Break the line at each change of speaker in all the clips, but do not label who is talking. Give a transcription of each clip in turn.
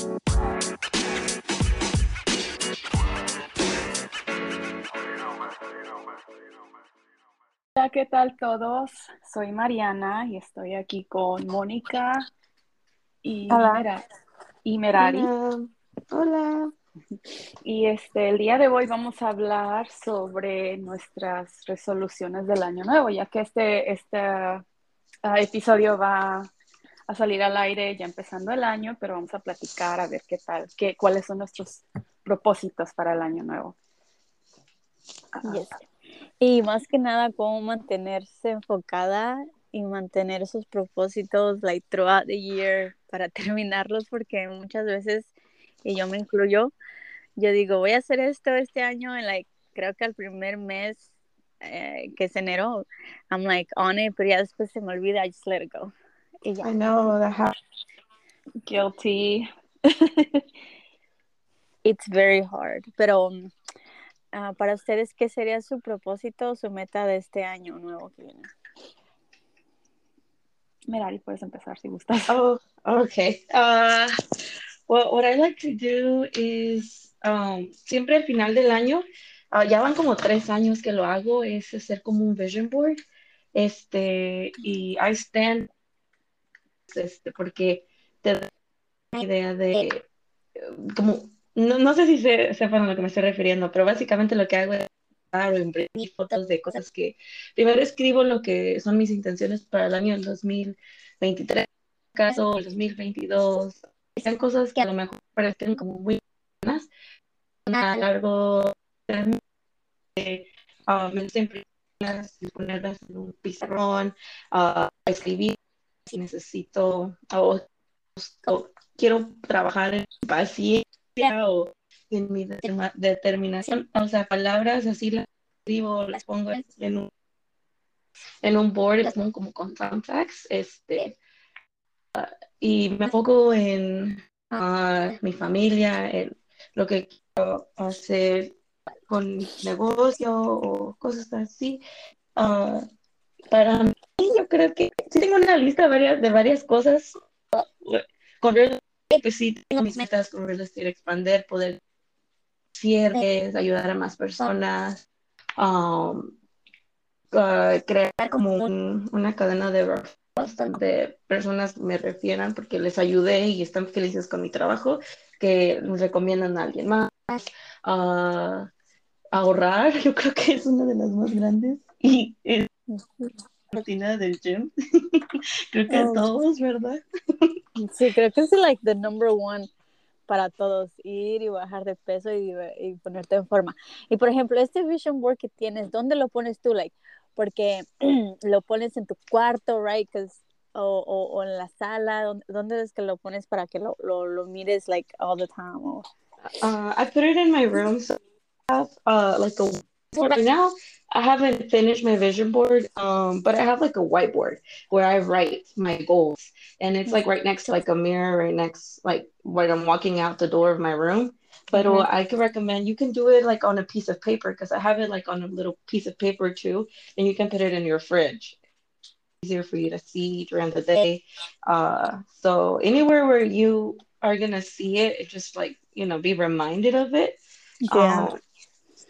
Hola, ¿qué tal todos? Soy Mariana y estoy aquí con Mónica y,
Hola.
y Merari.
Hola. Hola.
Y este, el día de hoy vamos a hablar sobre nuestras resoluciones del año nuevo, ya que este, este ah, episodio va a salir al aire ya empezando el año, pero vamos a platicar a ver qué tal, qué, cuáles son nuestros propósitos para el año nuevo.
Yes. Y más que nada, cómo mantenerse enfocada y mantener esos propósitos like throughout the year para terminarlos, porque muchas veces, y yo me incluyo, yo digo, voy a hacer esto este año, y like, creo que al primer mes, eh, que es enero, I'm like on it, pero ya después se me olvida, I just let it go. Y ya.
I know that ha-
Guilty.
It's very hard, pero um, ah, para ustedes, ¿qué sería su propósito, su meta de este año nuevo que viene?
Merari, puedes empezar si gustas.
Oh, okay. Uh, well, what I like to do is um, siempre al final del año, ah, ya van como tres años que lo hago, es hacer como un vision board. Este, y I stand, este, porque te da una idea de, como, no, no sé si se, sepan a lo que me estoy refiriendo, pero básicamente lo que hago es o imprimir fotos de cosas que primero escribo lo que son mis intenciones para el año del 2023, caso el 2022, sean cosas que a lo mejor parecen como muy buenas, a largo término, ah, me gusta imprimirlas ponerlas en un pizarrón, ah, escribir si necesito o, quiero trabajar en paciencia o en mi determinación, o sea, palabras así las escribo, las pongo en un, en un board, las como con thumbtacks, este, ah, y me enfoco en ah, mi familia, en lo que quiero hacer con mi negocio o cosas así. Ah, para mí, yo creo que sí tengo una lista de varias, de varias cosas con real pues sí tengo mis metas con real estate, expander, poder cierres, ayudar a más personas, um, uh, crear como un- una cadena de donde personas me refieran porque les ayudé y están felices con mi trabajo, que nos recomiendan a alguien más. Uh, ahorrar, yo creo que es una de las más grandes. Y rutina del gym. creo que a
Oh.
todos, ¿verdad?
Sí, creo que es like the number one para todos, ir y bajar de peso y, y ponerte en forma. Y por ejemplo, este vision board que tienes, ¿dónde lo pones tú? Like, porque lo pones en tu cuarto, right? 'Cause- o, o, o en la sala, ¿dónde, dónde es que lo pones para que lo, lo, lo mires like all the time? O-
Uh, I put it in my room. So I have uh, like a right now. I haven't finished my vision board, um, but I have like a whiteboard where I write my goals, and it's like right next to like a mirror, right next like when I'm walking out the door of my room. But
Mhm.
uh, I could recommend you can do it like on a piece of paper because I have it like on a little piece of paper too, and you can put it in your fridge. Easier for you to see during the day. Uh, so anywhere where you are gonna see it, it just like you know be reminded of it.
Yeah.
Um,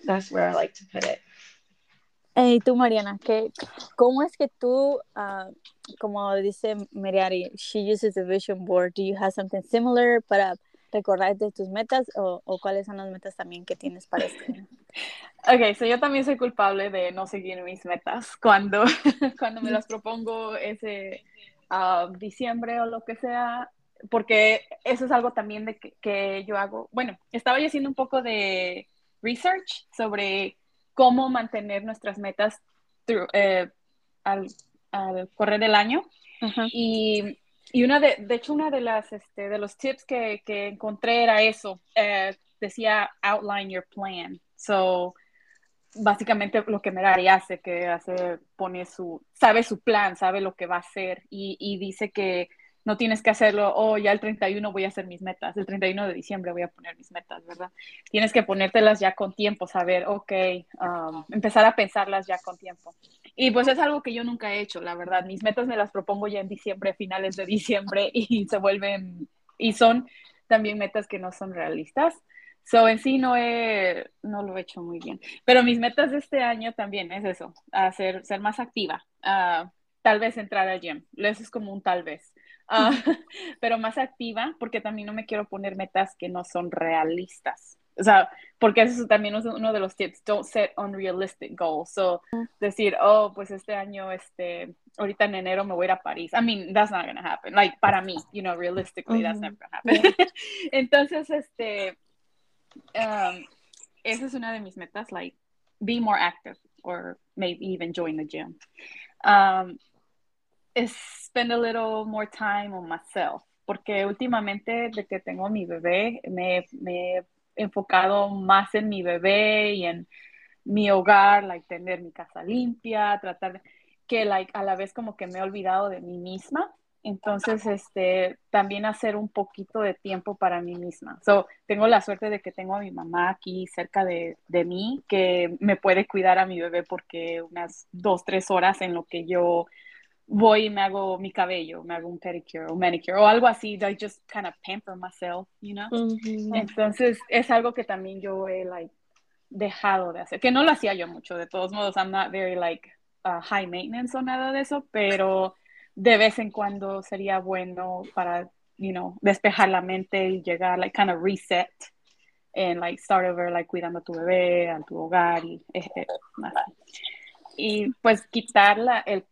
that's where I like to put it.
Y tú, Mariana, ¿qué, ¿cómo es que tú, ah, como dice Meriari, she uses the vision board, do you have something similar para recordarte tus metas o, o cuáles son las metas también que tienes para este año?
Ok, so yo también soy culpable de no seguir mis metas cuando, cuando me las propongo ese ah, diciembre o lo que sea, porque eso es algo también de que, que yo hago. Bueno, estaba yo haciendo un poco de research sobre cómo mantener nuestras metas through- eh, al, al correr el año. Y, y una de, de hecho, una de las, este, de los tips que, que encontré era eso, eh, decía outline your plan. So, básicamente lo que Merari hace, que hace, pone su, sabe su plan, sabe lo que va a hacer y, y dice que no tienes que hacerlo, oh, ya el 31 voy a hacer mis metas, el 31 de diciembre voy a poner mis metas, ¿verdad? Tienes que ponértelas ya con tiempo, saber, ok, um, empezar a pensarlas ya con tiempo. Y pues es algo que yo nunca he hecho, la verdad. Mis metas me las propongo ya en diciembre, finales de diciembre, y se vuelven, y son también metas que no son realistas. So, en sí no, he, no lo he hecho muy bien. Pero mis metas de este año también es eso, hacer, ser más activa. Uh, tal vez entrar al gym. Eso es como un tal vez. Uh, pero más activa porque también no me quiero poner metas que no son realistas. O sea, porque eso también es uno de los tips. Don't set unrealistic goals. So, decir, oh, pues este año, este, ahorita en enero me voy a ir a París. I mean, that's not going to happen. Like, para mí, you know, realistically, that's never going to happen. Entonces, este, um, esa es una de mis metas, like, be more active or maybe even join the gym. Um, is spend a little more time on myself. Porque últimamente, de que tengo mi bebé, me, me enfocado más en mi bebé y en mi hogar, like tener mi casa limpia, tratar que like a la vez como que me he olvidado de mí misma. Entonces, este, también hacer un poquito de tiempo para mí misma. So, tengo la suerte de que tengo a mi mamá aquí cerca de, de mí, que me puede cuidar a mi bebé porque unas dos, tres horas en lo que yo voy y me hago mi cabello, me hago un pedicure o manicure o algo así, I just kind of pamper myself, you know. Entonces es algo que también yo he like dejado de hacer, que no lo hacía yo mucho, de todos modos, I'm not very like uh, high maintenance o nada de eso, pero de vez en cuando sería bueno para, you know, despejar la mente y llegar, like kind of reset and like start over, like cuidando a tu bebé, a tu hogar y, eh, eh, y pues quitarla el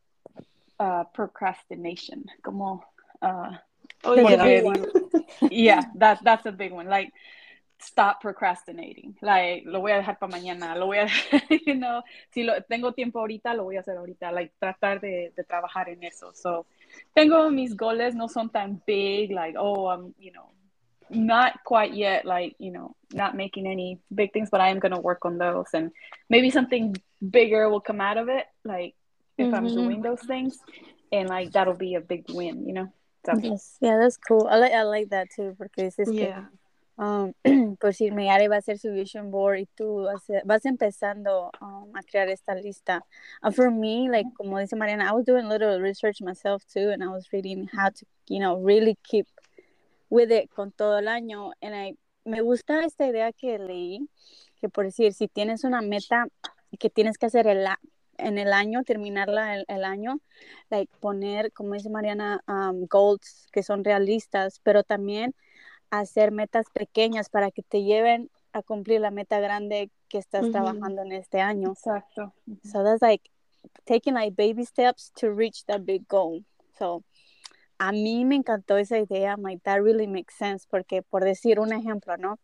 uh, procrastination, como uh,
oh, yeah.
yeah, that that's a big one. Like stop procrastinating. Like lo voy a dejar para mañana, lo voy a, you know, si lo, tengo tiempo ahorita, lo voy a hacer ahorita. Like tratar de, de trabajar en eso. So tengo mis goles no son tan big. Like oh, I'm you know not quite yet like you know not making any big things but i am going to work on those and maybe something bigger will come out of it like if mm-hmm. I'm doing those things, and like that'll be a big win, you know. So.
Yes, yeah, that's cool. I like I like that too porque dices yeah. que um, por si Megare va a hacer su vision board y tú vas, vas empezando um, a crear esta lista. Uh, for me, like como dice Mariana, I was doing a little research myself too, and I was reading how to, you know, really keep with it con todo el año. And I me gusta esta idea que leí, que por decir, si tienes una meta que tienes que hacer el, en el año, terminarla el, año, like poner, como dice Mariana, um, goals que son realistas, pero también hacer metas pequeñas para que te lleven a cumplir la meta grande que estás trabajando en este año.
Exacto.
So that's like taking like baby steps to reach that big goal. So a mí me encantó esa idea, my that really makes sense porque por decir un ejemplo, ¿no?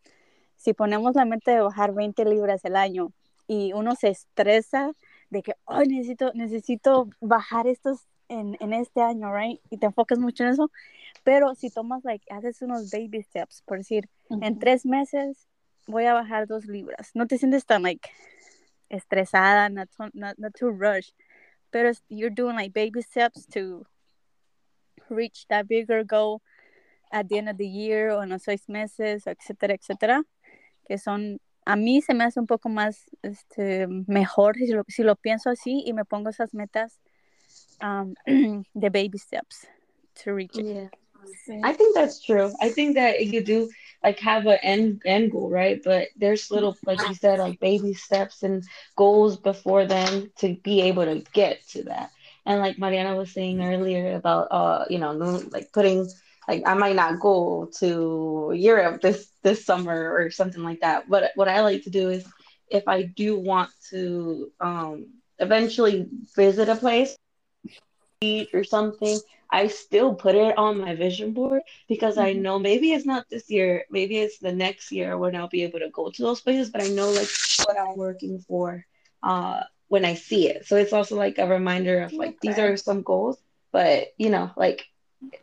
Si ponemos la meta de bajar 20 libras el año y uno se estresa de que, oh, necesito, necesito bajar estos en, en, este año, right? Y te enfocas mucho en eso. Pero si tomas, like, haces unos baby steps, por decir, en tres meses voy a bajar dos libras. No te sientes tan, like, estresada, not, not, not too rush. Pero you're doing, like, baby steps to reach that bigger goal at the end of the year o en los seis meses, etcétera, etcétera. Que son a mí se me hace un poco más este, mejor si lo, si lo pienso así y me pongo esas metas um, de baby steps to reach it.
Yeah. I think that's true. I think that you do like have an end end goal, right? But there's little, like you said, like baby steps and goals before then to be able to get to that. And like Mariana was saying earlier about, uh, you know, like putting like I might not go to Europe this this summer or something like that. But what I like to do is if I do want to um, eventually visit a place or something, I still put it on my vision board because mm-hmm. I know maybe it's not this year, maybe it's the next year when I'll be able to go to those places, but I know like what I'm working for uh, when I see it. So it's also like a reminder of like okay. these are some goals, but you know, like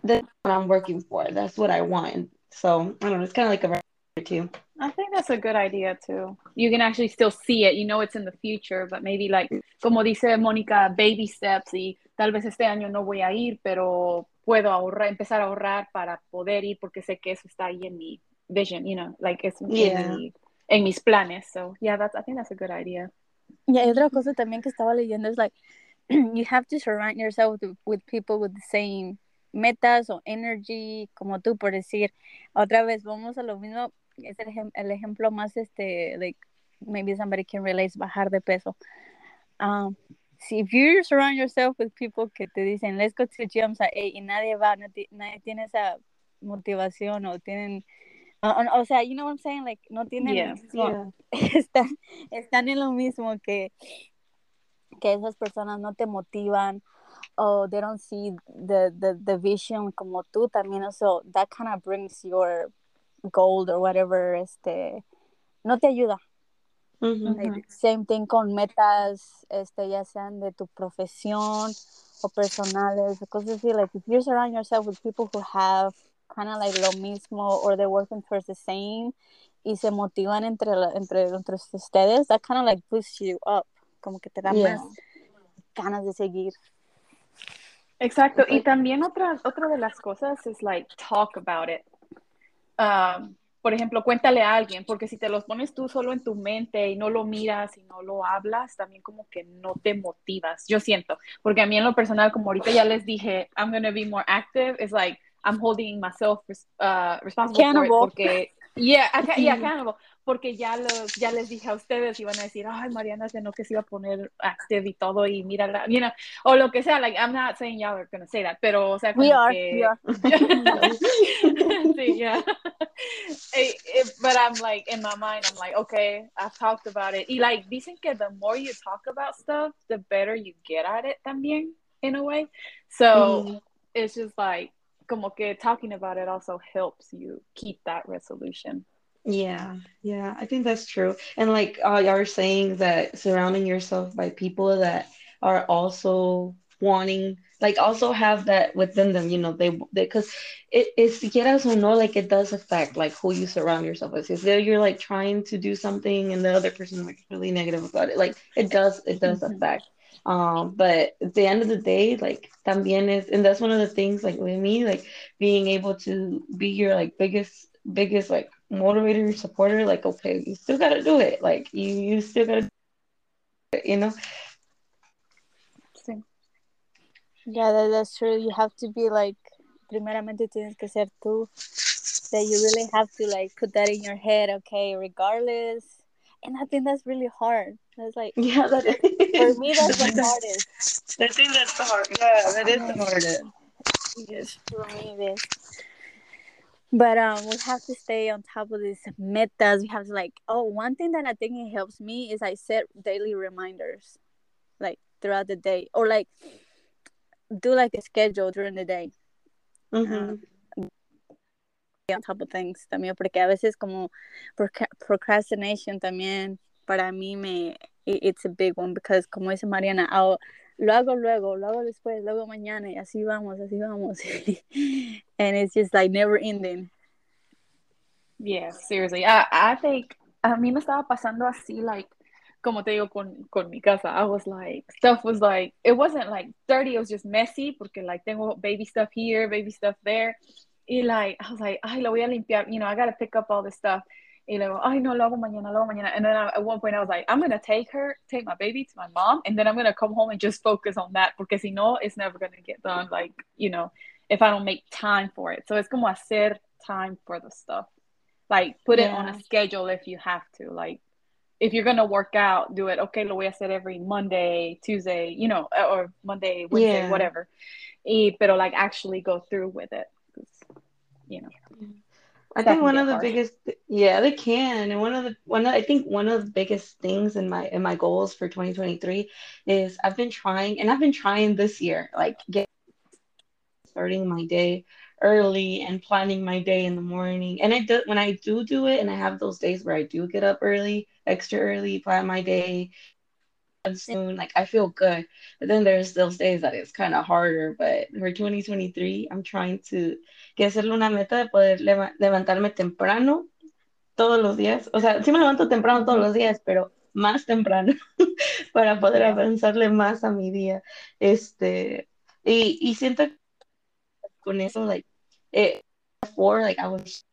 that's what I'm working for. That's what I want. So I don't know. It's kind of like a too.
I think that's a good idea too. You can actually still see it. You know it's in the future, but maybe like como dice Mónica, baby steps y tal vez este año no voy a ir, pero puedo ahorrar, empezar a ahorrar para poder ir porque sé que eso está ahí en mi vision, you know, like it's yeah. en, mi, en mis planes. So yeah, that's I think that's a good idea.
Y hay otra cosa también que estaba leyendo es like you have to surround yourself with, with people with the same metas o energy, como tú por decir, otra vez vamos a lo mismo, es el, ejem el ejemplo más este, like, maybe somebody can relate, bajar de peso. Um, si if you surround yourself with people que te dicen, let's go to the gym, o sea, hey, y nadie va, nadie, nadie tiene esa motivación o tienen Uh, o sea, you know what I'm saying? Like, no tienen
Yeah.
mismo- están, están en lo mismo que, que esas personas no te motivan o they don't see the, the, the vision como tú también. So that kind of brings your goal or whatever, este, no te ayuda. Like, same thing con metas, este, ya sean de tu profesión o personales o cosas así. Like, if you surround yourself with people who have kind of like lo mismo or they're working towards the same y se motivan entre, entre, entre ustedes, that kind of like boosts you up. Como que te da
Yeah.
más ganas de seguir.
Exacto. Y también otra, otra de las cosas es like talk about it. Um, por ejemplo, cuéntale a alguien, porque si te los pones tú solo en tu mente y no lo miras y no lo hablas, también como que no te motivas. Yo siento, porque a mí en lo personal, como ahorita ya les dije, I'm going to be more active, it's like I'm holding myself uh, responsible for it porque yeah, acá- yeah, accountable, porque ya los ya les dije a ustedes y van a decir, "Ay, Mariana se no que se iba a poner active y todo y mírala", you know, o lo que sea, like I'm not saying y'all are going to say that, pero o sea, como
We are,
que
we are.
sí, yeah. Eh, but I'm like in my mind, I'm like, okay, I've talked about it. Y like dicen que the more you talk about stuff, the better you get at it también, in a way. So
Mhm.
it's just like como que talking about it also helps you keep that resolution.
Yeah, yeah, I think that's true. And like uh, are saying that surrounding yourself by people that are also wanting, like also have that within them, you know, they they because it is si quieras o no, like it does affect like who you surround yourself with. If you're like trying to do something and the other person like really negative about it, like it does it does
Mhm.
affect. Um, but at the end of the day, like también is, and that's one of the things like with me, like being able to be your like biggest biggest like motivator supporter like okay you still gotta do it like you you still gotta do it, you know
Sí.
Yeah, that, that's true. You have to be like, primeramente tienes que ser tú. That you really have to like put that in your head, okay, regardless. And I think that's really hard. That's like,
yeah that is
for me, that's the
the,
hardest.
I think that's the hard yeah that is the hardest
Yes, for me it is. But um, we have to stay on top of these metas. We have to like, oh, one thing that I think it helps me is I set daily reminders, like throughout the day, or like do like a schedule during the day.
Mhm.
on top of things también, porque a veces como procrastination también para mí me it's a big one because como dice Mariana, I'll- lo hago luego, lo hago después, luego mañana y así vamos, así vamos. and it's just like never ending.
Yeah, seriously. I, I think a mí me estaba pasando así, like, como te digo, con, con mi casa. I was like, stuff was like, it wasn't like dirty, it was just messy, porque like tengo baby stuff here, baby stuff there. Y like, I was like, ay, lo voy a limpiar, you know, I gotta pick up all this stuff. Y luego, ay, no, lo hago mañana, lo hago mañana. And then I, at one point I was like, I'm gonna take her, take my baby to my mom, and then I'm gonna come home and just focus on that, porque si no, it's never gonna get done, like, you know, if I don't make time for it. So it's como hacer time for the stuff like put it on a schedule if you have to like if you're gonna work out do it okay lo voy a hacer every monday tuesday you know uh, or monday wednesday
Yeah.
whatever y, pero like actually go through with it. you know
I think one of the
hard.
biggest yeah they can and one of the one of, I think one of the biggest things in my in my goals for 2023 is I've been trying and I've been trying this year like get starting my day early and planning my day in the morning and I do when I do do it and I have those days where I do get up early extra early plan my day soon like I feel good but then there's those days that it's kind of harder but for 2023 I'm trying to que hacerle una meta de poder levantarme temprano todos los días. O sea, sí me levanto temprano todos los días, pero más temprano para poder avanzarle más a mi día. Este, y, y siento con eso, like, it, before, like, I was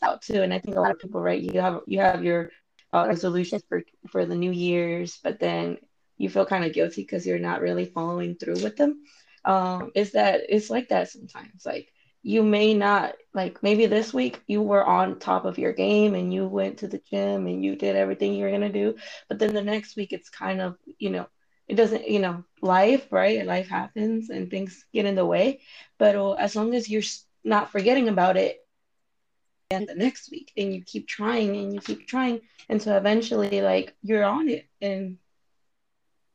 out too, and I think a lot of people, right, you have, you have your uh, resolutions for, for the New Year's, but then you feel kind of guilty because you're not really following through with them. um, is that it's like that sometimes. Like you may not like maybe this week you were on top of your game and you went to the gym and you did everything you were gonna do, but then the next week it's kind of you know it doesn't you know life right life happens and things get in the way, but uh, as long as you're not forgetting about it and the next week and you keep trying and you keep trying and so eventually like you're on it and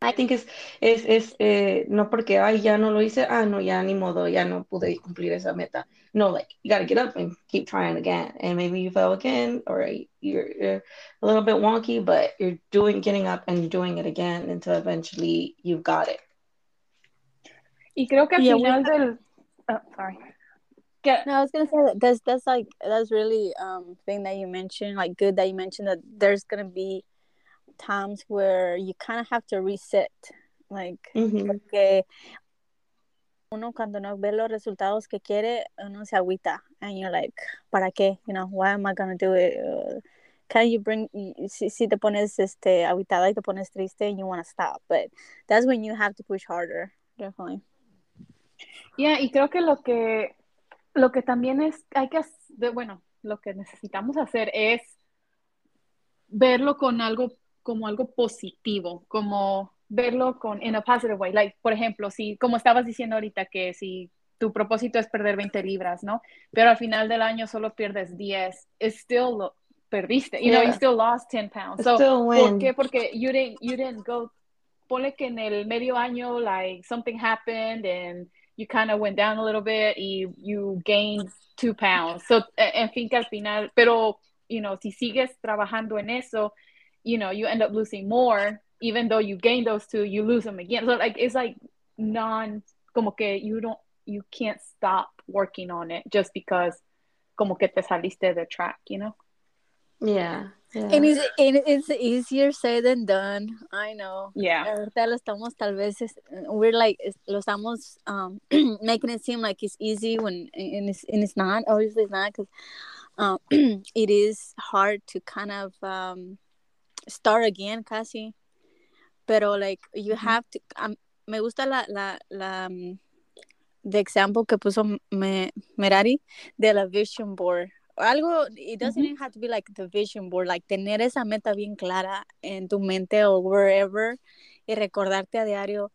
I think es, es, es eh, no porque, ay, ya no lo hice, ah, no, ya ni modo, ya no pude cumplir esa meta. No, like, you got to get up and keep trying again. And maybe you fell again, or you're, you're, a little bit wonky, but you're doing, getting up and doing it again until eventually you've got it.
Y creo que al yeah, final del, oh, sorry.
No, I was gonna say that that's that's like that's really um thing that you mentioned, like good that you mentioned that there's gonna be times where you kind of have to reset, like porque uno cuando no ve los resultados que quiere, uno se agüita, and you're like, ¿para qué? You know, why am I gonna do it? Uh, can you bring si, si te pones este aguitada y te pones triste and you want to stop but that's when you have to push harder definitely
yeah y creo que lo que lo que también es hay que bueno lo que necesitamos hacer es verlo con algo como algo positivo, como verlo con in a positive way. Like, por ejemplo, si, como estabas diciendo ahorita, que si tu propósito es perder 20 libras, ¿no? Pero al final del año solo pierdes 10, it's still lo, perdiste, you know, you still lost 10 pounds. So, ¿por qué? Porque you didn't, you didn't go, ponle que en el medio año, like, something happened and you kind of went down a little bit y you gained 2 pounds. So, en fin, que al final, pero, you know, si sigues trabajando en eso, you know you end up losing more even though you gain those two you lose them again so like it's like non como que you don't you can't stop working on it just because como que te saliste de track you know
yeah, yeah.
And, it's, and it's easier said than done. I know.
Yeah.
Ahorita lo estamos tal vez we're like lo estamos um, making it seem like it's easy when and it's and it's not. Obviously, it's not because um, it is hard to kind of um, start again casi. Pero like you have to um, me gusta la la la um, the example que puso me, Merari de la vision board. Algo, it doesn't even have to be like the vision board, like tener esa meta bien clara en tu mente o wherever y recordarte a diario,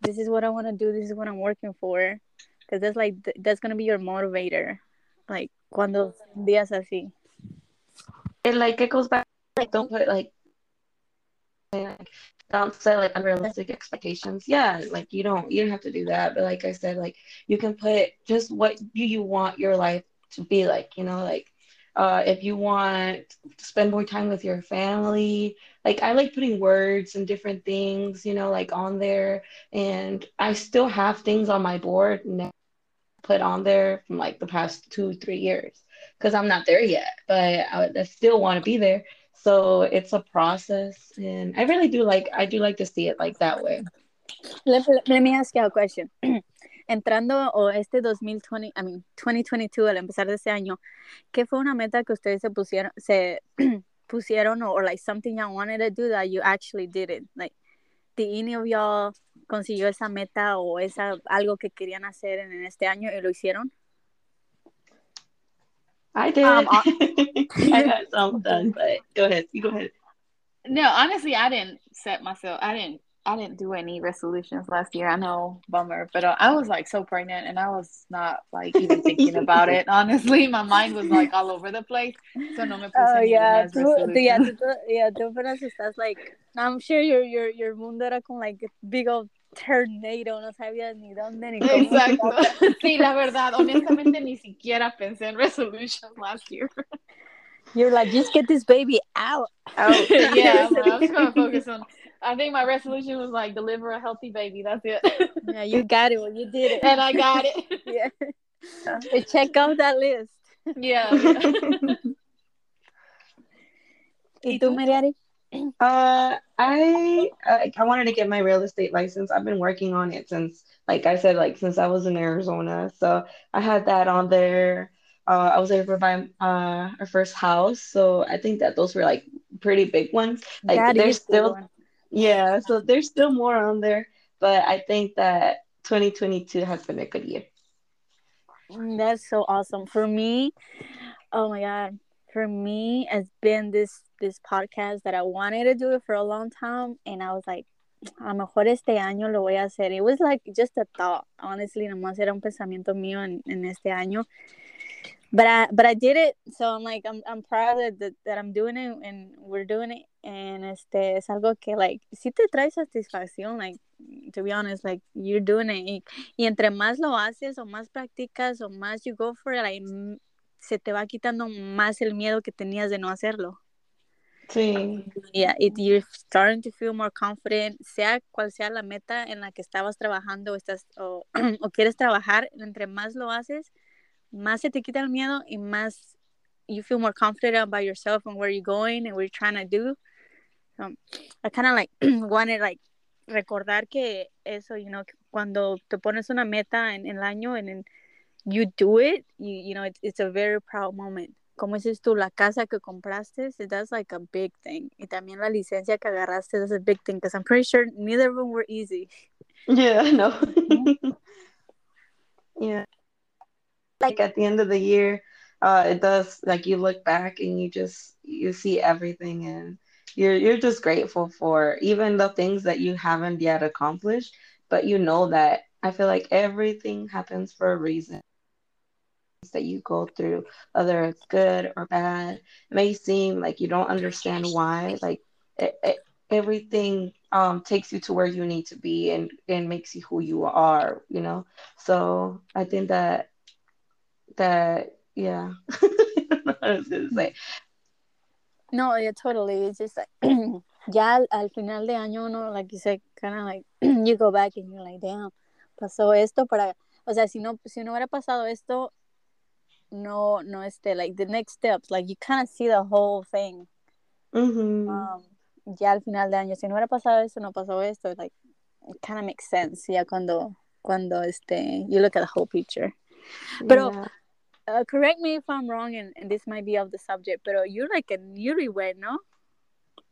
this is what I want to do, this is what I'm working for. Because that's like, that's going to be your motivator. Like, cuando días así.
And like, it goes back, like, don't put like like don't set like unrealistic expectations. Yeah, like you don't you don't have to do that. But like I said, like you can put just what you, you want your life to be like, you know, like uh, if you want to spend more time with your family, like I like putting words and different things, you know, like on there. And I still have things on my board put on there from like the past two, three years because I'm not there yet, but I, I still want to be there. So it's a process, and I really do like I do like to see it like that way.
Let, let me ask you a question. Entrando o este 2020, I mean 2022, al empezar de este año, ¿qué fue una meta que ustedes se pusieron, se pusieron o like something you wanted to do that you actually did it? Like, did any of y'all consiguió esa meta o esa algo que querían hacer en este año y lo hicieron?
I did. Um, I got some done, but go ahead. You go ahead.
No, honestly, I didn't set myself. I didn't. I didn't do any resolutions last year. I know, bummer, but uh, I was like so pregnant, and I was not like even thinking about it. Honestly, my mind was like all over the place. So no me puse
oh yeah, tú, yeah, tú, yeah, tú apenas estás like. I'm sure your your your mundo era como like big old tornado, no sabía ni dónde ni cómo.
Exacto. Sí, la verdad, honestamente ni siquiera pensé en resolutions last year.
You're like, just get this baby out.
Out. yeah, I was going to focus on. I think my resolution was like deliver a healthy baby. That's it.
yeah, you got it. Well, you did it,
and I got it.
yeah. Check out that list.
Yeah.
¿Y tú, Merari?
Uh, I, I I wanted to get my real estate license. I've been working on it since, like I said, like since I was in Arizona. So I had that on there. Uh, I was able to buy uh, our first house. So I think that those were like pretty big ones. Like that there's still, yeah. So there's still more on there, but I think that 2022 has been a good year.
That's so awesome. For me, oh my god, for me, it's been this this podcast that I wanted to do it for a long time, and I was like, a mejor este año lo voy a hacer. It was like just a thought, honestly, nomás era un pensamiento mío en, en este año. But I but I did it, so I'm like I'm I'm proud that, that, I'm doing it and we're doing it, and este es algo que like sí te trae satisfacción, like to be honest, like you're doing it, y, y entre más lo haces o más practicas o más you go for it, like, se te va quitando más el miedo que tenías de no hacerlo.
Sí.
Yeah, it, you're starting to feel more confident, sea cual sea la meta en la que estabas trabajando estás, o, o quieres trabajar, entre más lo haces, más se te quita el miedo y más you feel more confident about yourself and where you're going and what you're trying to do. I kind of like wanted like recordar que eso, you know, cuando te pones una meta en, el año and then you do it, you, you know, it's, it's a very proud moment. Como dices tú, la casa que compraste, that's like a big thing. Y también la licencia que agarraste, that's a big thing, because I'm pretty sure neither of them were easy.
Yeah, no. yeah. Like at the end of the year, uh, it does like you look back and you just you see everything and you're you're just grateful for even the things that you haven't yet accomplished, but you know that I feel like everything happens for a reason that you go through, whether it's good or bad. It may seem like you don't understand why, like it, it, everything um, takes you to where you need to be and, and makes you who you are, you know? So I think that, that, yeah.
No, yeah, totally. It's just like, ya al, al final de año, uno, like you said, kind of like, you go back and you're like, damn, pasó esto para, o sea, si no, si no hubiera pasado esto, no, no, este, like the next steps, like you kind of see the whole thing.
Mhm.
Um, ya al final de año, si no hubiera pasado esto, no pasó esto, like, it kind of makes sense, ya cuando, cuando, este, you look at the whole picture. Pero,
Yeah.
uh, correct me if I'm wrong, and, and this might be off the subject, pero you're like a newlywed, ¿no?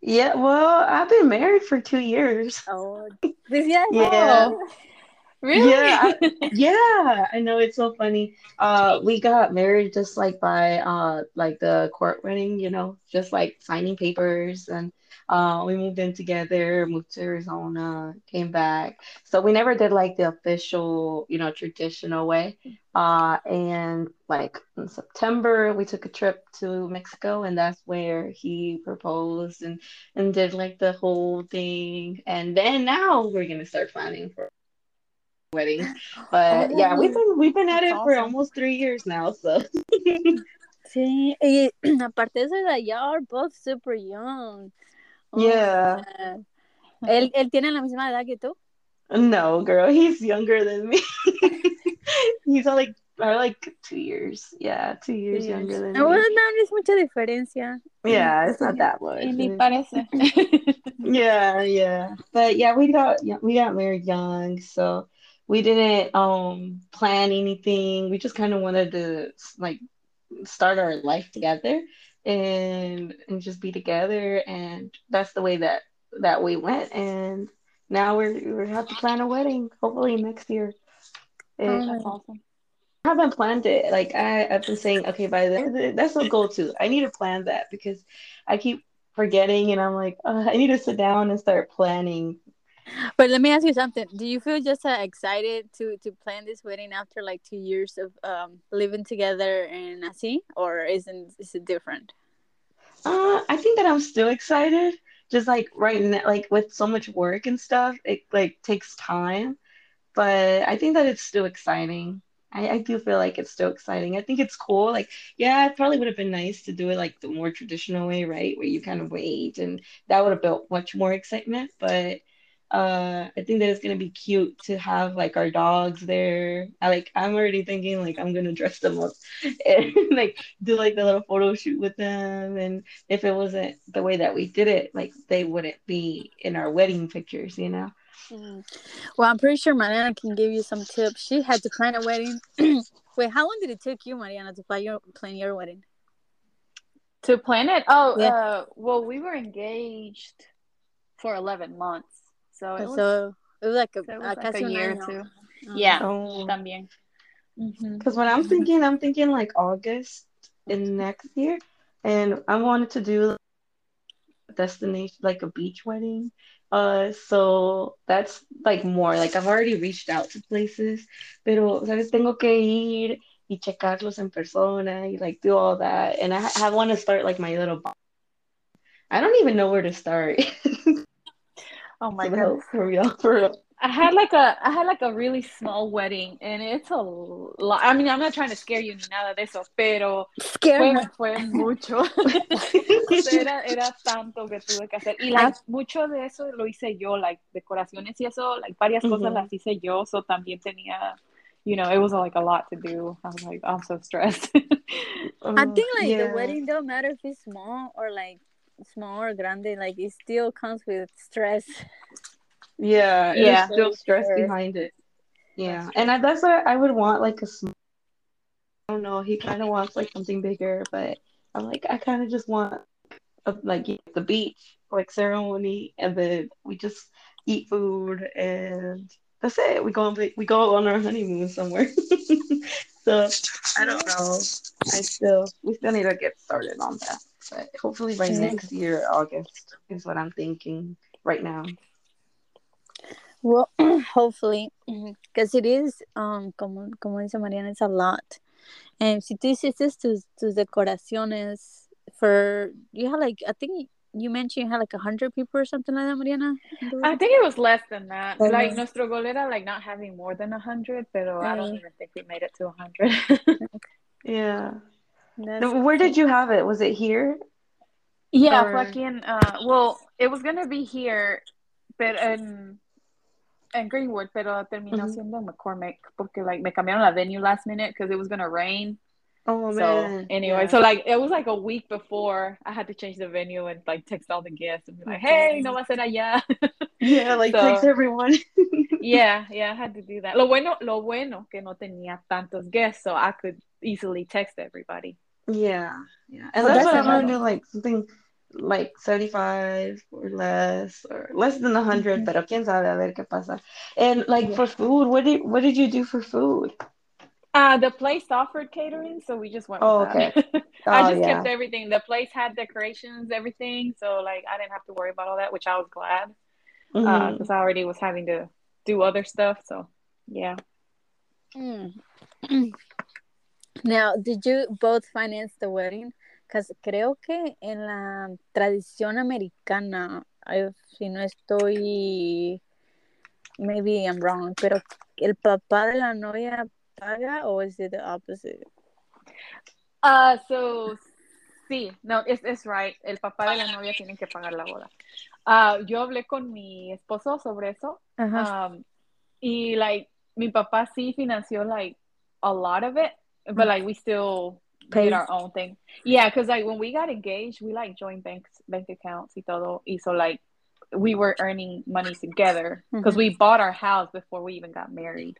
Yeah, well, I've been married for two years.
Oh, decía eso.
Yeah.
Really?
Yeah, Yeah, I know it's so funny. Uh, we got married just like by uh like the court wedding, you know, just like signing papers and uh we moved in together, moved to Arizona, came back. So we never did like the official, you know, traditional way. Uh and like in September we took a trip to Mexico and that's where he proposed and and did like the whole thing. And then now we're gonna start planning for wedding. But yeah, we've oh, been we've been at it
That's
for almost three years now, so
Sí, y aparte de eso, like, y'all are both super young. Oh,
yeah.
man. ¿Él, él tiene la misma edad que tú?
No, girl, he's younger than me. He's only or like two years. Yeah, two years younger than
No, bueno,
me.
no es mucha diferencia.
Yeah, it's not that much.
Y ni parece.
Yeah, yeah. But yeah, we got yeah, we got married young, so we didn't um plan anything. We just kind of wanted to like start our life together and and just be together and that's the way that that we went and now we're we have to plan a wedding hopefully next year.
Oh,
That's awesome.
I haven't planned it. Like I, I've been saying, okay, by the that's a goal too. I need to plan that because I keep forgetting, and I'm like, uh, I need to sit down and start planning.
But let me ask you something. Do you feel just uh, excited to to plan this wedding after like two years of um living together and así, or isn't is it different?
Uh, I think that I'm still excited. Just like right now, like with so much work and stuff, it like takes time. But I think that it's still exciting. I, I do feel like it's still exciting. I think it's cool. Like, yeah, it probably would have been nice to do it like the more traditional way, right? Where you kind of wait, and that would have built much more excitement. But uh, I think that it's gonna be cute to have like our dogs there. I like I'm already thinking like I'm gonna dress them up and like do like the little photo shoot with them. And if it wasn't the way that we did it, like they wouldn't be in our wedding pictures, you know?
Well, I'm pretty sure Mariana can give you some tips. She had to plan a wedding. Wait, how long did it take you, Mariana, to plan your plan your wedding?
To plan it? Oh,
Yeah.
uh, well, we were engaged for 11 months. So it was,
so it was like a,
so was like
casi
a year or
año.
two. Yeah,
Oh.
también. Ujú.
Because when I'm thinking, I'm thinking like August in next year, and I wanted to do a destination like a beach wedding. Uh, so that's like more like I've already reached out to places, pero sabes, tengo que ir y checarlos en persona y like do all that, and I, I want to start like my little. I don't even know where to start.
Oh my god,
for real, for real.
I had like a I had like a really small wedding and it's a lot. I mean, I'm not trying to scare you ni nada de eso, pero
Scare
fue, fue mucho. O era, era tanto que tuve que hacer. Y ah. like, mucho de eso lo hice yo, like decoraciones y eso, like varias cosas
Ujú.
las hice yo, so también tenía, you know, it was like a lot to do. I was like, I'm so stressed.
I think oh, like the wedding don't matter if it's small or like small or grande, like it still comes with stress.
Yeah,
Yeah.
still stress
Sure.
behind it. Yeah, and I, that's why I would want like a small. I don't know. He kind of wants like something bigger, but I'm like I kind of just want a, like the beach like ceremony, and then we just eat food, and that's it. We go on we go on our honeymoon somewhere. so I don't know. I still we still need to get started on that, hopefully by next year August is what I'm thinking right now.
Well, hopefully, because it is, um, como, como dice Mariana, it's a lot. And si tú hiciste tus, tus decoraciones for, you had like, I think you mentioned you had like a hundred people or something like that, Mariana.
I think it was less than that.
Uh-huh.
Like nuestro goal era like not having more than a hundred, pero I don't
Uh.
even think we made it to a hundred.
Yeah.
That's,
Where did you have it? Was it here?
Yeah,
Or-
en, uh, well, it was gonna be here, but en, en Greenwood, pero terminó
Ujú.
siendo en McCormick porque like me cambiaron la venue last minute because it was gonna rain.
Oh
so
man.
anyway,
Yeah.
so like it was like a week before I had to change the venue and like text all the guests and be like, hey, no va a ser allá.
yeah, like
so-
thanks everyone.
yeah, yeah, I had to do that. Lo bueno, lo bueno que no tenía tantos guests, so I could easily text everybody.
yeah, yeah. And that's what gonna
another-
do, like something like 75 or less or less than 100,
Mhm.
pero quién sabe a ver qué pasa. And like
Yeah.
for food, what did what did you do for food?
Uh, the place offered catering, so we just went
Oh,
with that.
Oh,
I just
yeah.
kept everything. The place had decorations, everything, so like I didn't have to worry about all that, which I was glad because I already was having to do other stuff. So yeah.
Mm. Now, did you both finance the wedding? Because creo que en la tradición americana, I- si no estoy, maybe I'm wrong, pero el papá de la novia paga o is it the opposite?
Uh, so sí, no, es es right. El papá de la novia tiene que pagar la boda. Ah, yo hablé con mi esposo sobre eso.
Ajá.
Um, y like mi papá sí financió like a lot of it, but like we still
Pays.
did our own thing. Yeah, because like when we got engaged, we like joined banks, bank accounts y todo. Y so like we were earning money together because
Mhm.
we bought our house before we even got married.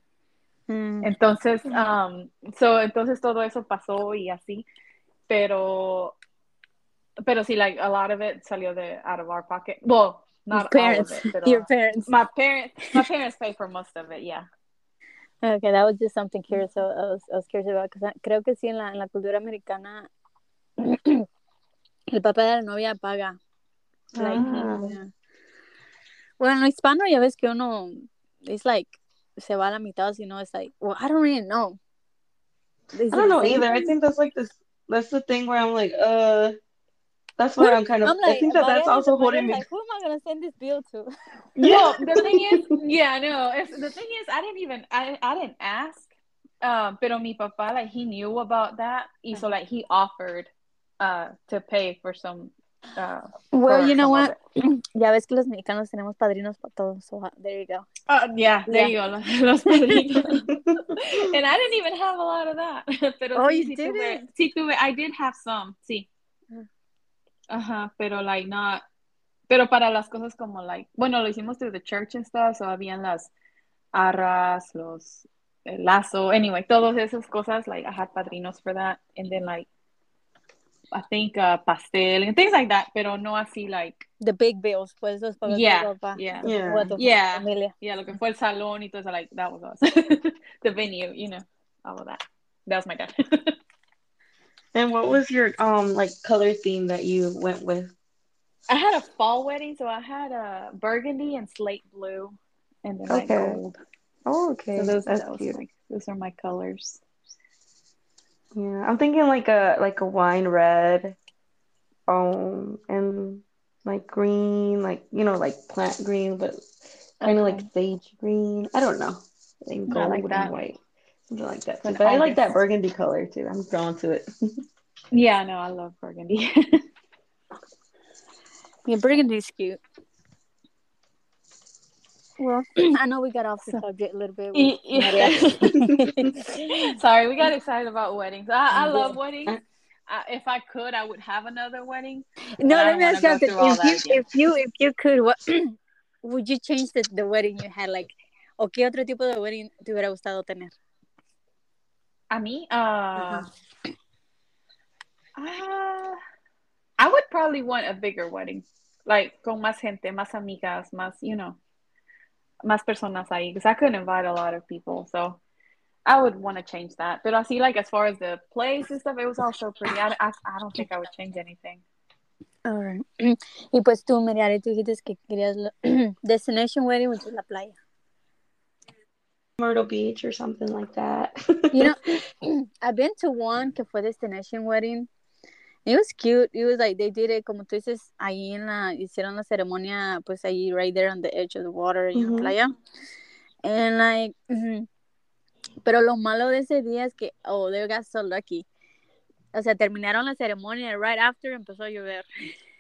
Mm.
Entonces, um, so, entonces todo eso pasó y así, pero, pero sí, like a lot of it salió de out of our pocket. Well, not
parents,
it, pero
your parents.
my parents, my parents pay for most of it. Yeah.
Okay, that was just something curious. I was, I was curious about because creo que sí en la, en la cultura americana el papá de la novia paga. Like,
Ah.
yeah. Bueno, en lo hispano ya ves que uno it's like se va a la mitad, si no it's like, well, I don't really know. Is
I don't know
same
either. I think that's like this. That's the thing where I'm like, uh, that's where
Who-
I'm kind of.
I'm
I
like,
think that that's also holding me.
like, who am I gonna send this bill to?
Well, the thing is, yeah, no, it's, the thing is, I didn't even, I, I didn't ask, um, pero mi papá, like, he knew about that, y so, like, he offered, uh, to pay for some, uh,
Well, you know what? Ya ves que los mexicanos tenemos padrinos para todos, so uh, there you go.
Uh, yeah, there
Yeah.
you go, los, padrinos. and I didn't even have a lot of that. Pero
Oh,
sí,
you
sí tuve,
didn't?
sí tuve, I did have some, sí. Ajá, pero like not, pero para las cosas como like, bueno, lo hicimos through the church and stuff, so habían las arras, los, el lazo, anyway, todas esas cosas, like I had padrinos for that, and then like, I think uh, pastel and things like that, pero no así like
the big bills, pues los pagos
Yeah,
de ropa.
yeah.
Yeah.
o a tu
Yeah.
familia.
Yeah, lo que fue el salón y todo eso, like, that was us. the venue, you know, all of that. That was my dad.
And what was your um like color theme that you went with?
I had a fall wedding, so I had a burgundy and slate blue and then like
Okay.
gold.
Oh, okay.
So those,
That's
that was
cute.
my, those are my colors.
Yeah, I'm thinking like a like a wine red, um, and like green, like you know, like plant green, but kind of
Okay.
like sage green. I don't know.
I
gold
like
and white, something like that. Too.
Like
But I like that burgundy color too. I'm drawn to it.
Yeah, no, I love burgundy.
Yeah, burgundy is cute. Well, I know we got off the subject a little bit.
Sorry, we got excited about weddings. I, I love weddings. I, if I could, I would have another wedding.
no, let me ask you something. If you, if you, if you could, what would you change the, the wedding you had? Like, o qué otro tipo de wedding te hubiera gustado tener?
A mí, uh, uh, I would probably want a bigger wedding, like con más gente, más amigas, más, you know, más personas ahí, because I couldn't invite a lot of people, so I would want to change that. But I see, like, as far as the place and stuff, it was all so pretty. I, I, I don't think I would change anything.
Alright. Y pues tú, Merari, tú dijiste que querías la- destination wedding, which is la playa.
Myrtle Beach or something like that.
You know, I've been to one que fue destination wedding. It was cute. It was like they did it, como tú dices, ahí en la, hicieron la ceremonia, pues ahí right there on the edge of the water en
Ujú.
la playa. And like, ujú. pero lo malo de ese día es que, oh, they got so lucky. O sea, terminaron la ceremonia right after empezó a llover.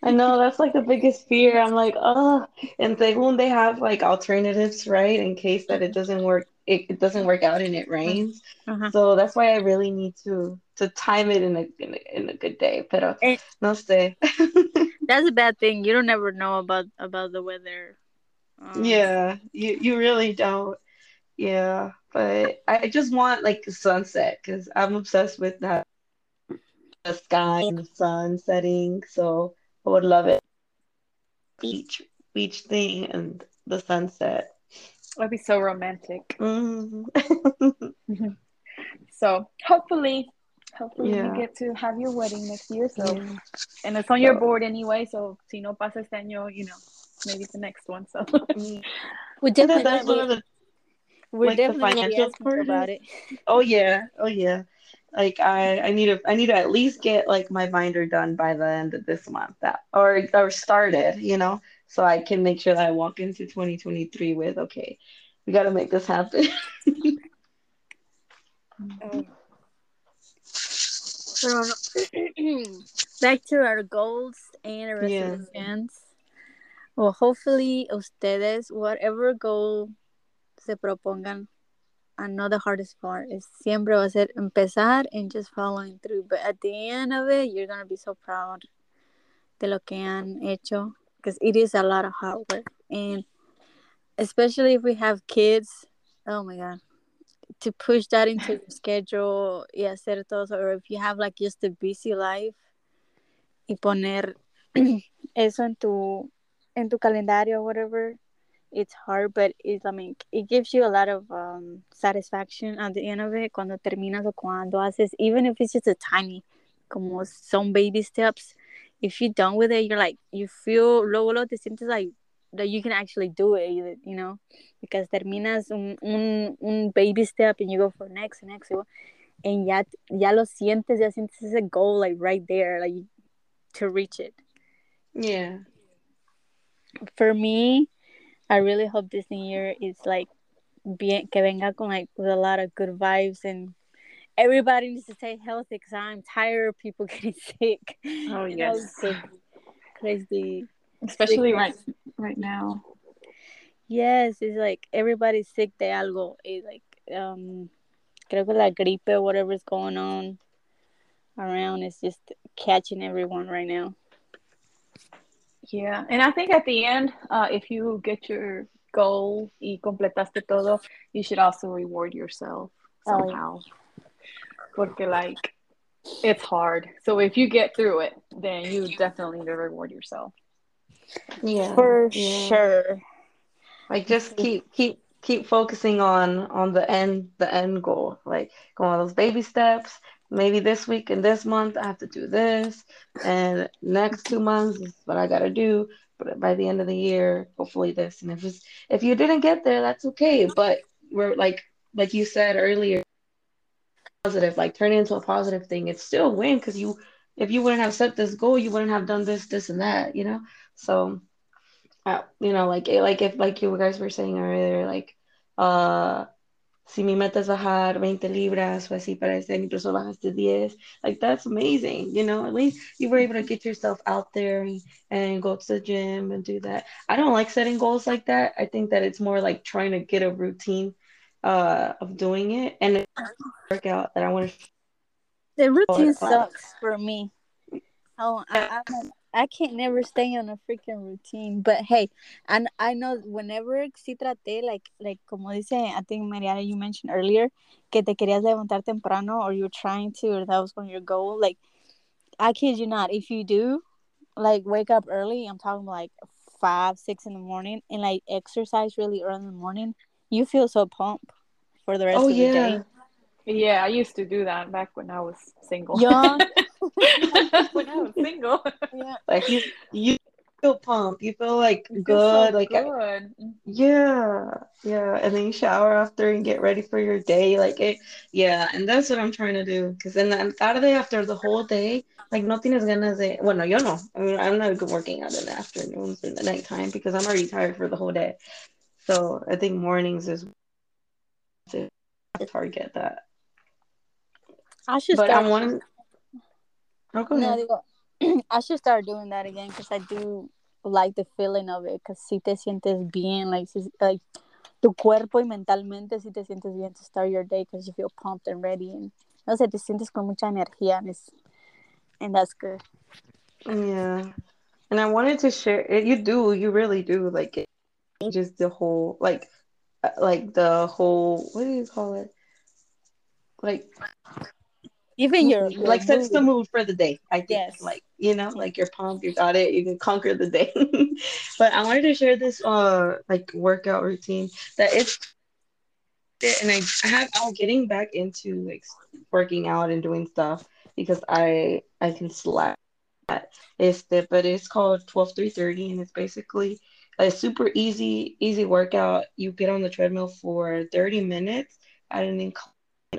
I know that's like the biggest fear. I'm like, oh, and según they have like alternatives, right? In case that it doesn't work, it, it doesn't work out and it rains.
Ajá.
So that's why I really need to to time it in a in a, in a good day. Pero
Eh.
no sé.
That's a bad thing. You don't ever know about about the weather. Um,
Yeah, you you really don't. Yeah, but I I just want like a sunset because I'm obsessed with that the sky and the sun setting. So I would love it. Beach beach thing and the sunset.
That'd be so romantic.
Mhm.
So hopefully, hopefully
Yeah.
you get to have your wedding next year. So,
Yeah.
and it's on your board anyway. So, si no pasa este año, you know, maybe the next one. So,
We
I
definitely
that that's one of the
we're
like,
definitely gonna be
financial
asking
part
about it.
Oh yeah, oh yeah. Like I, I need to, I need to at least get like my binder done by the end of this month, that or or started, you know, so I can make sure that I walk into 2023 with, okay, we got to make this happen.
No- um, back to our goals and our
Yeah.
Well, hopefully ustedes, whatever goal se propongan, I know the hardest part is siempre va a ser empezar and just following through. But at the end of it, you're gonna be so proud de lo que han hecho because it is a lot of hard work and especially if we have kids. Oh my god, to push that into your schedule y hacer todo or if you have like just a busy life y poner eso en tu en tu calendario or whatever it's hard but it's I mean it gives you a lot of um, satisfaction at the end of it cuando terminas o cuando haces even if it's just a tiny como some baby steps if you're done with it you're like you feel luego luego te sientes like that you can actually do it you, you know because terminas un, un, un baby step and you go for next and next and ya ya lo sientes ya sientes ese goal like right there like to reach it
Yeah.
for me I really hope this new year is like bien que venga con like with a lot of good vibes and everybody needs to stay healthy because I'm tired of people getting sick
Oh, yes.
crazy,
especially right right now.
Yes, it's like everybody's sick de algo. It's like um creo que la gripe or whatever is going on around is just catching everyone right now.
Yeah, and I think at the end, uh, if you get your goal y completaste todo, you should also reward yourself
Oh, yeah.
Somehow. Porque like it's hard. So if you get through it, then you definitely need to reward yourself.
Yeah.
For
yeah.
sure.
Like just mm-hmm. keep keep keep focusing on on the end the end goal. Like go on those baby steps. Maybe this week and this month I have to do this, and next two months is what I gotta do. But by the end of the year, hopefully this. And if it's, if you didn't get there, that's okay. But we're like like you said earlier, positive, like turn it into a positive thing. It's still a win because you if you wouldn't have set this goal, you wouldn't have done this, this, and that. You know, so uh, you know, like like if like you guys were saying earlier, like uh si mi meta es bajar 20 libras o así para este incluso bajaste 10, like that's amazing, you know, at least you were able to get yourself out there and, and go to the gym and do that. I don't like setting goals like that. I think that it's more like trying to get a routine uh, of doing it and workout that I want to.
The routine sucks for me. Oh, I, I, I can't never stay on a freaking routine. But hey, and I know whenever si traté, like, like como dice, I think Mariana, you mentioned earlier, que te querías levantar temprano or you're trying to, or that was on your goal. Like, I kid you not, if you do, like, wake up early, I'm talking like five, six in the morning, and like exercise really early in the morning, you feel so pumped for the rest
oh,
of
yeah.
the day.
Yeah, I used to do that back when I was single.
Young.
when I was single.
yeah.
Like you, you feel pumped. You feel like
You
good.
feel so
like
good.
yeah, yeah. And then you shower after and get ready for your day. Like it, yeah. And that's what I'm trying to do. Because then the tarde after the whole day, like no tienes ganas de. Bueno, yo no. I mean, I'm not good working out in the afternoons or the nighttime because I'm already tired for the whole day. So I think mornings is to target that.
I should
But
start.
Oh, go ahead.
digo, I should start doing that again because I do like the feeling of it. Because si te sientes bien, like, si, like tu cuerpo y mentalmente si te sientes bien to start your day because you feel pumped and ready and no sé, te sientes con mucha energía and, it's, and that's good.
Yeah. And I wanted to share it. You do, you really do. Like it changes the whole, like, uh, like the whole. What do you call it? Like,
Even your, your
like sets the
mood.
mood for the day. I think,
Yes.
like, you know, like you're pumped, you got it, you can conquer the day. but I wanted to share this, uh, like workout routine that it's, and I, I have, I'm getting back into like working out and doing stuff because I, I can slack. Este, but it's called 12330 and it's basically a super easy easy workout. You get on the treadmill for 30 minutes at an incline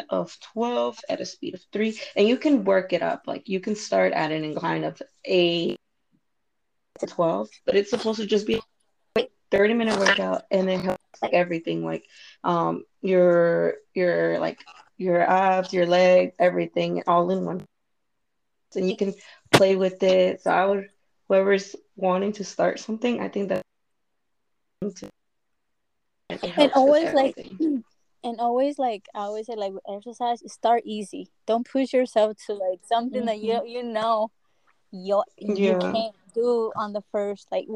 of 12 at a speed of 3 and you can work it up. Like you can start at an incline of 8 to 12, but it's supposed to just be a 30 minute workout and it helps like everything like um your your like your abs, your legs, everything all in one. And you can play with it. So I would whoever's wanting to start something, I think that helps
always, like, and always like I always say like exercise, start easy. Don't push yourself to like something that you you know you you
Yeah.
can't do on the first like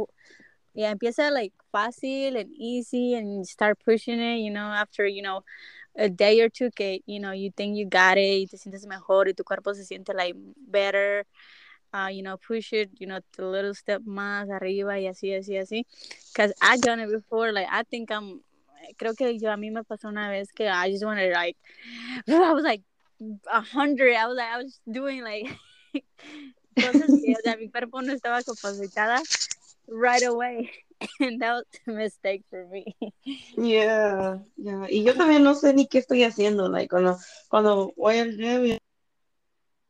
yeah empieza like fácil and easy and start pushing it you know after you know a day or two que you know you think you got it y te sientes mejor y tu cuerpo se siente like better uh, you know push it you know a little step más arriba y así así así because I done it before like I think I'm creo que yo a mí me pasó una vez que I just wanted like I was like a hundred I was like I was doing like cosas que o sea, mi cuerpo no estaba capacitada right away and that was a mistake for me
Yeah, yeah. Y yo también no sé ni qué estoy haciendo. Like cuando cuando voy al gym,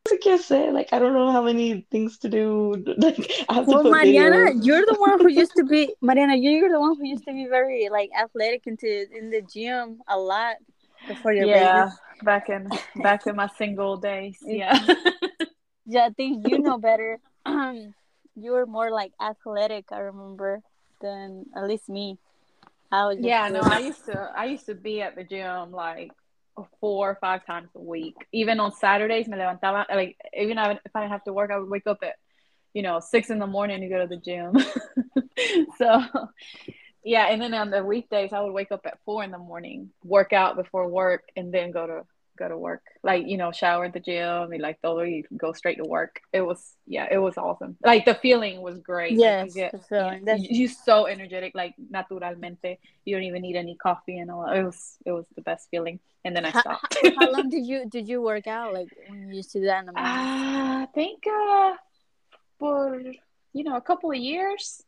y- no sé qué hacer. Like I don't know how many things to do. Like I have to
well
put
Mariana
videos.
you're the one who used to be Mariana you're the one who used to be very like athletic into in the gym a lot before your
yeah,
baby
back in back in my single days. Yeah.
yeah I think you know better you were more like athletic I remember than at least me I was
yeah, no,
really-
I used to I used to be at the gym like four or five times a week. Even on Saturdays, me levantaba like even if I didn't have to work, I would wake up at you know six in the morning to go to the gym. so yeah, and then on the weekdays, I would wake up at four in the morning, work out before work, and then go to go to work. Like, you know, shower at the gym and like you go straight to work. It was yeah, it was awesome. Like the feeling was great.
Yes,
like, you get,
the feeling.
yeah, you- you're so energetic, like naturalmente. You don't even need any coffee and all. It was it was the best feeling. And then I stopped.
how, how long did you did you work out? Like when you used to do that in the morning?
Ah, I think uh for you know a couple of years.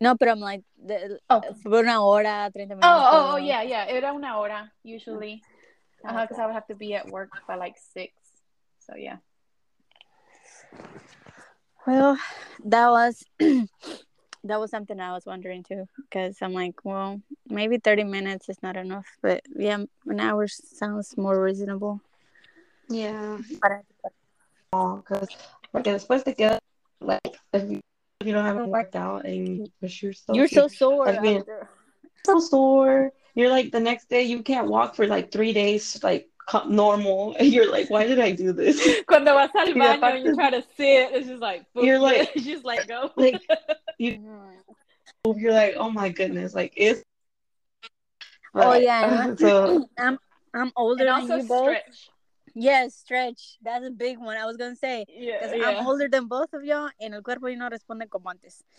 no, but I'm like the,
Oh.
por una hora, 30 minutos.
Oh, oh, oh, yeah, yeah. Era una hora usually. Uh
Ah,
because I would have to be at work by like six. So yeah.
Well, that was that was something I was wondering too, because I'm like, well, maybe 30 minutes is not enough, but yeah, an hour sounds more reasonable.
Yeah.
Para-
Because porque después te queda like if you, if you don't haven't worked out and you push yourself.
You're so sore.
I mean- so sore. You're like the next day you can't walk for like three days like normal. And you're like, why did I do this?
Cuando vas al
Y
baño
aparte-
and you try to sit, it's just like boom,
You're like-
you just let go.
Like
Mhm.
you're like, oh my goodness, like it's.
Oh, yeah,
so
I'm I'm older
and
than
also
you both.
stretch.
Yes, stretch. That's a big one. I was gonna say.
Yeah,
Because
yeah.
I'm older than both of y'all, and el cuerpo no responde como antes.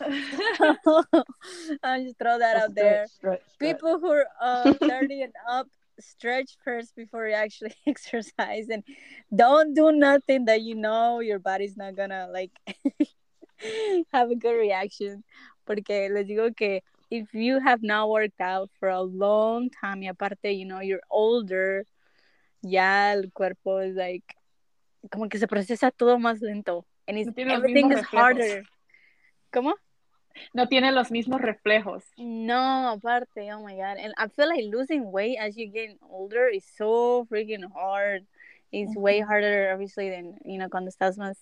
I'll just throw that out there.
Stretch, stretch, stretch.
people who are uh, 30 and up stretch first before you actually exercise and don't do nothing that you know your body's not gonna like have a good reaction porque les digo que if you have not worked out for a long time y aparte you know you're older ya el cuerpo is like como que se procesa todo más lento and it's,
No tiene
everything is harder ¿Cómo?
No tiene los mismos reflejos.
No, aparte, oh my god. And I feel like losing weight as you get older is so freaking hard. It's way harder, obviously, than, you know, cuando estás más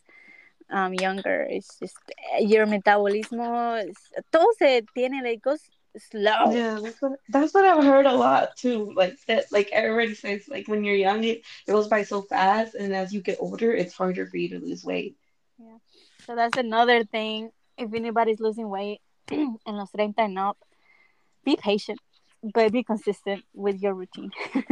um, younger. It's just, your metabolismo, es, todo se tiene, like, goes slow.
Yeah, that's what that's what I've heard a lot too. Like that, like everybody says, like when you're young, it, it goes by so fast, and as you get older, it's harder for you to lose weight.
Yeah, so that's another thing. If anybody's losing weight in los 30 and up, be patient, but be consistent with your routine.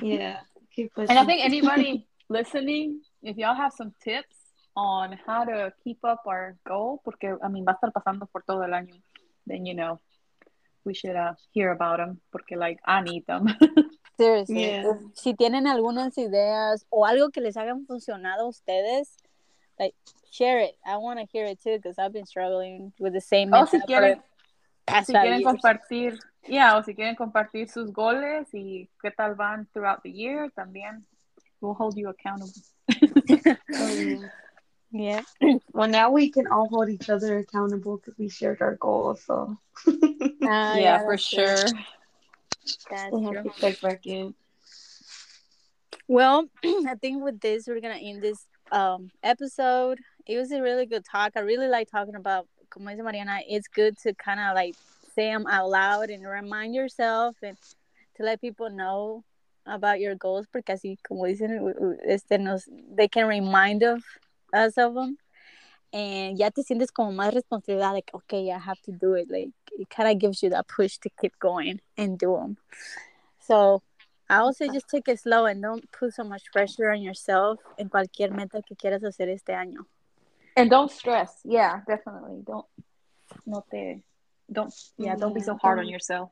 Yeah, keep
And I
pushing.
think anybody listening, if y'all have some tips on how to keep up our goal, porque I mean va a estar pasando por todo el año, then you know we should uh, hear about them, porque like I need them.
Seriously.
Yeah.
if- Si tienen algunas ideas o algo que les hagan funcionado a ustedes, like share it. I want to hear it too because I've been struggling with the same.
o si quieren, si quieren
years.
compartir, yeah, o si quieren compartir sus goles y qué tal van throughout the year, también we'll hold you accountable.
Yeah.
Yeah.
Well, now we can all hold each other accountable because we shared our goals. So
Ah,
yeah, for
that's true.
sure.
That's
we'll
true.
have to check back in.
Well, I think with this, we're gonna end this um episode. It was a really good talk. I really like talking about, como dice Mariana, it's good to kind of like say them out loud and remind yourself and to let people know about your goals, porque así, como dicen, u- u- este, nos, they can remind of us of them. And ya te sientes como más responsabilidad, like, okay, I have to do it. Like, it kind of gives you that push to keep going and do them. So, I also just take it slow and don't put so much pressure on yourself en cualquier meta que quieras hacer este año.
And don't stress. Yeah, definitely. Don't no te don't yeah, don't be so hard on yourself.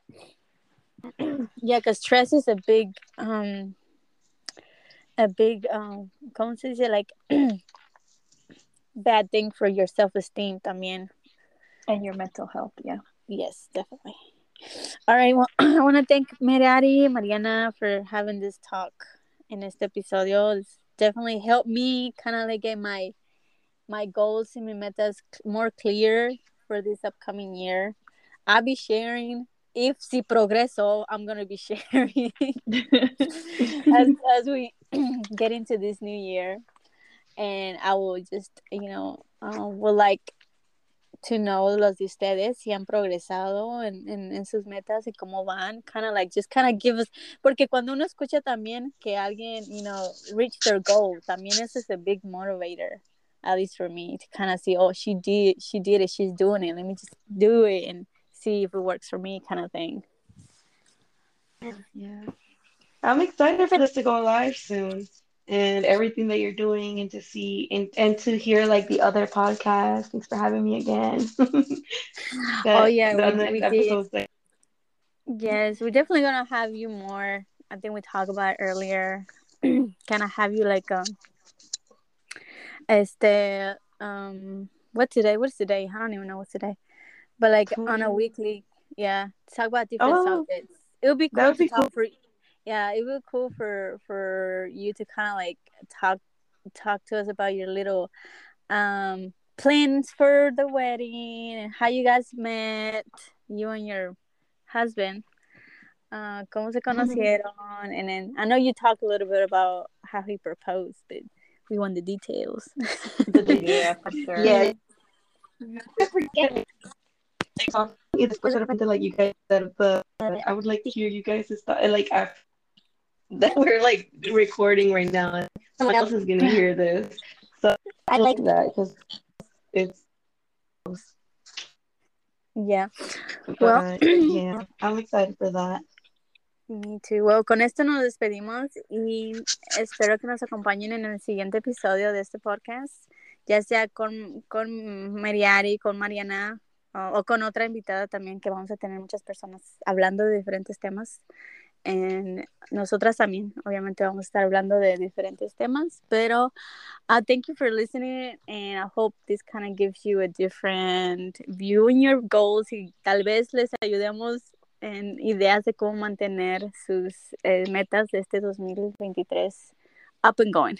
Yeah, because stress is a big, um, a big, um, ¿cómo se dice? Like, bad thing for your self-esteem también.
And your mental health, yeah.
Yes, definitely. All right. Well, I want to thank Merari, Mariana, for having this talk in este episodio. It's definitely helped me kind of like get my my goals and my metas more clear for this upcoming year. I'll be sharing if si progreso, I'm gonna be sharing as as we get into this new year, and I will just you know uh, would like to know los de ustedes si han progresado en, en, en sus metas y cómo van, kind of like just kind of give us, porque cuando uno escucha también que alguien, you know, reach their goal, también eso es a big motivator, at least for me, to kind of see, oh, she did, she did it, she's doing it, let me just do it and see if it works for me, kind of thing.
Yeah. I'm excited for this to go live soon and everything that you're doing and to see and, and to hear like the other podcast. Thanks for having me again.
that, oh yeah, we, we did. Like... Yes, we're definitely gonna have you more. I think we talked about earlier. kind of have you like um este um what today? What's today? I don't even know what's today. But like on a weekly, yeah, talk about different oh, subjects. It would be cool would to be talk cool. for yeah, it would be cool for for you to kind of like talk talk to us about your little um plans for the wedding and how you guys met, you and your husband. Uh, cómo se conocieron, and then I know you talked a little bit about how he proposed, but we want the details.
yeah, for sure. Yeah. It's like you guys said, but I would like to hear you guys' thought, like after that we're like recording right now. Someone else is gonna hear this, so I like that because it's.
Yeah.
But, well, yeah, I'm excited for that.
Me too. Well, con esto nos despedimos y espero que nos acompañen en el siguiente episodio de este podcast, ya sea con, con Mariari, con Mariana o, o con otra invitada también, que vamos a tener muchas personas hablando de diferentes temas. En nosotras también, obviamente, vamos a estar hablando de diferentes temas, pero uh, thank you for listening and I hope this kind of gives you a different view in your goals y tal vez les ayudemos en ideas de cómo mantener sus eh, metas de este 2023 up and going.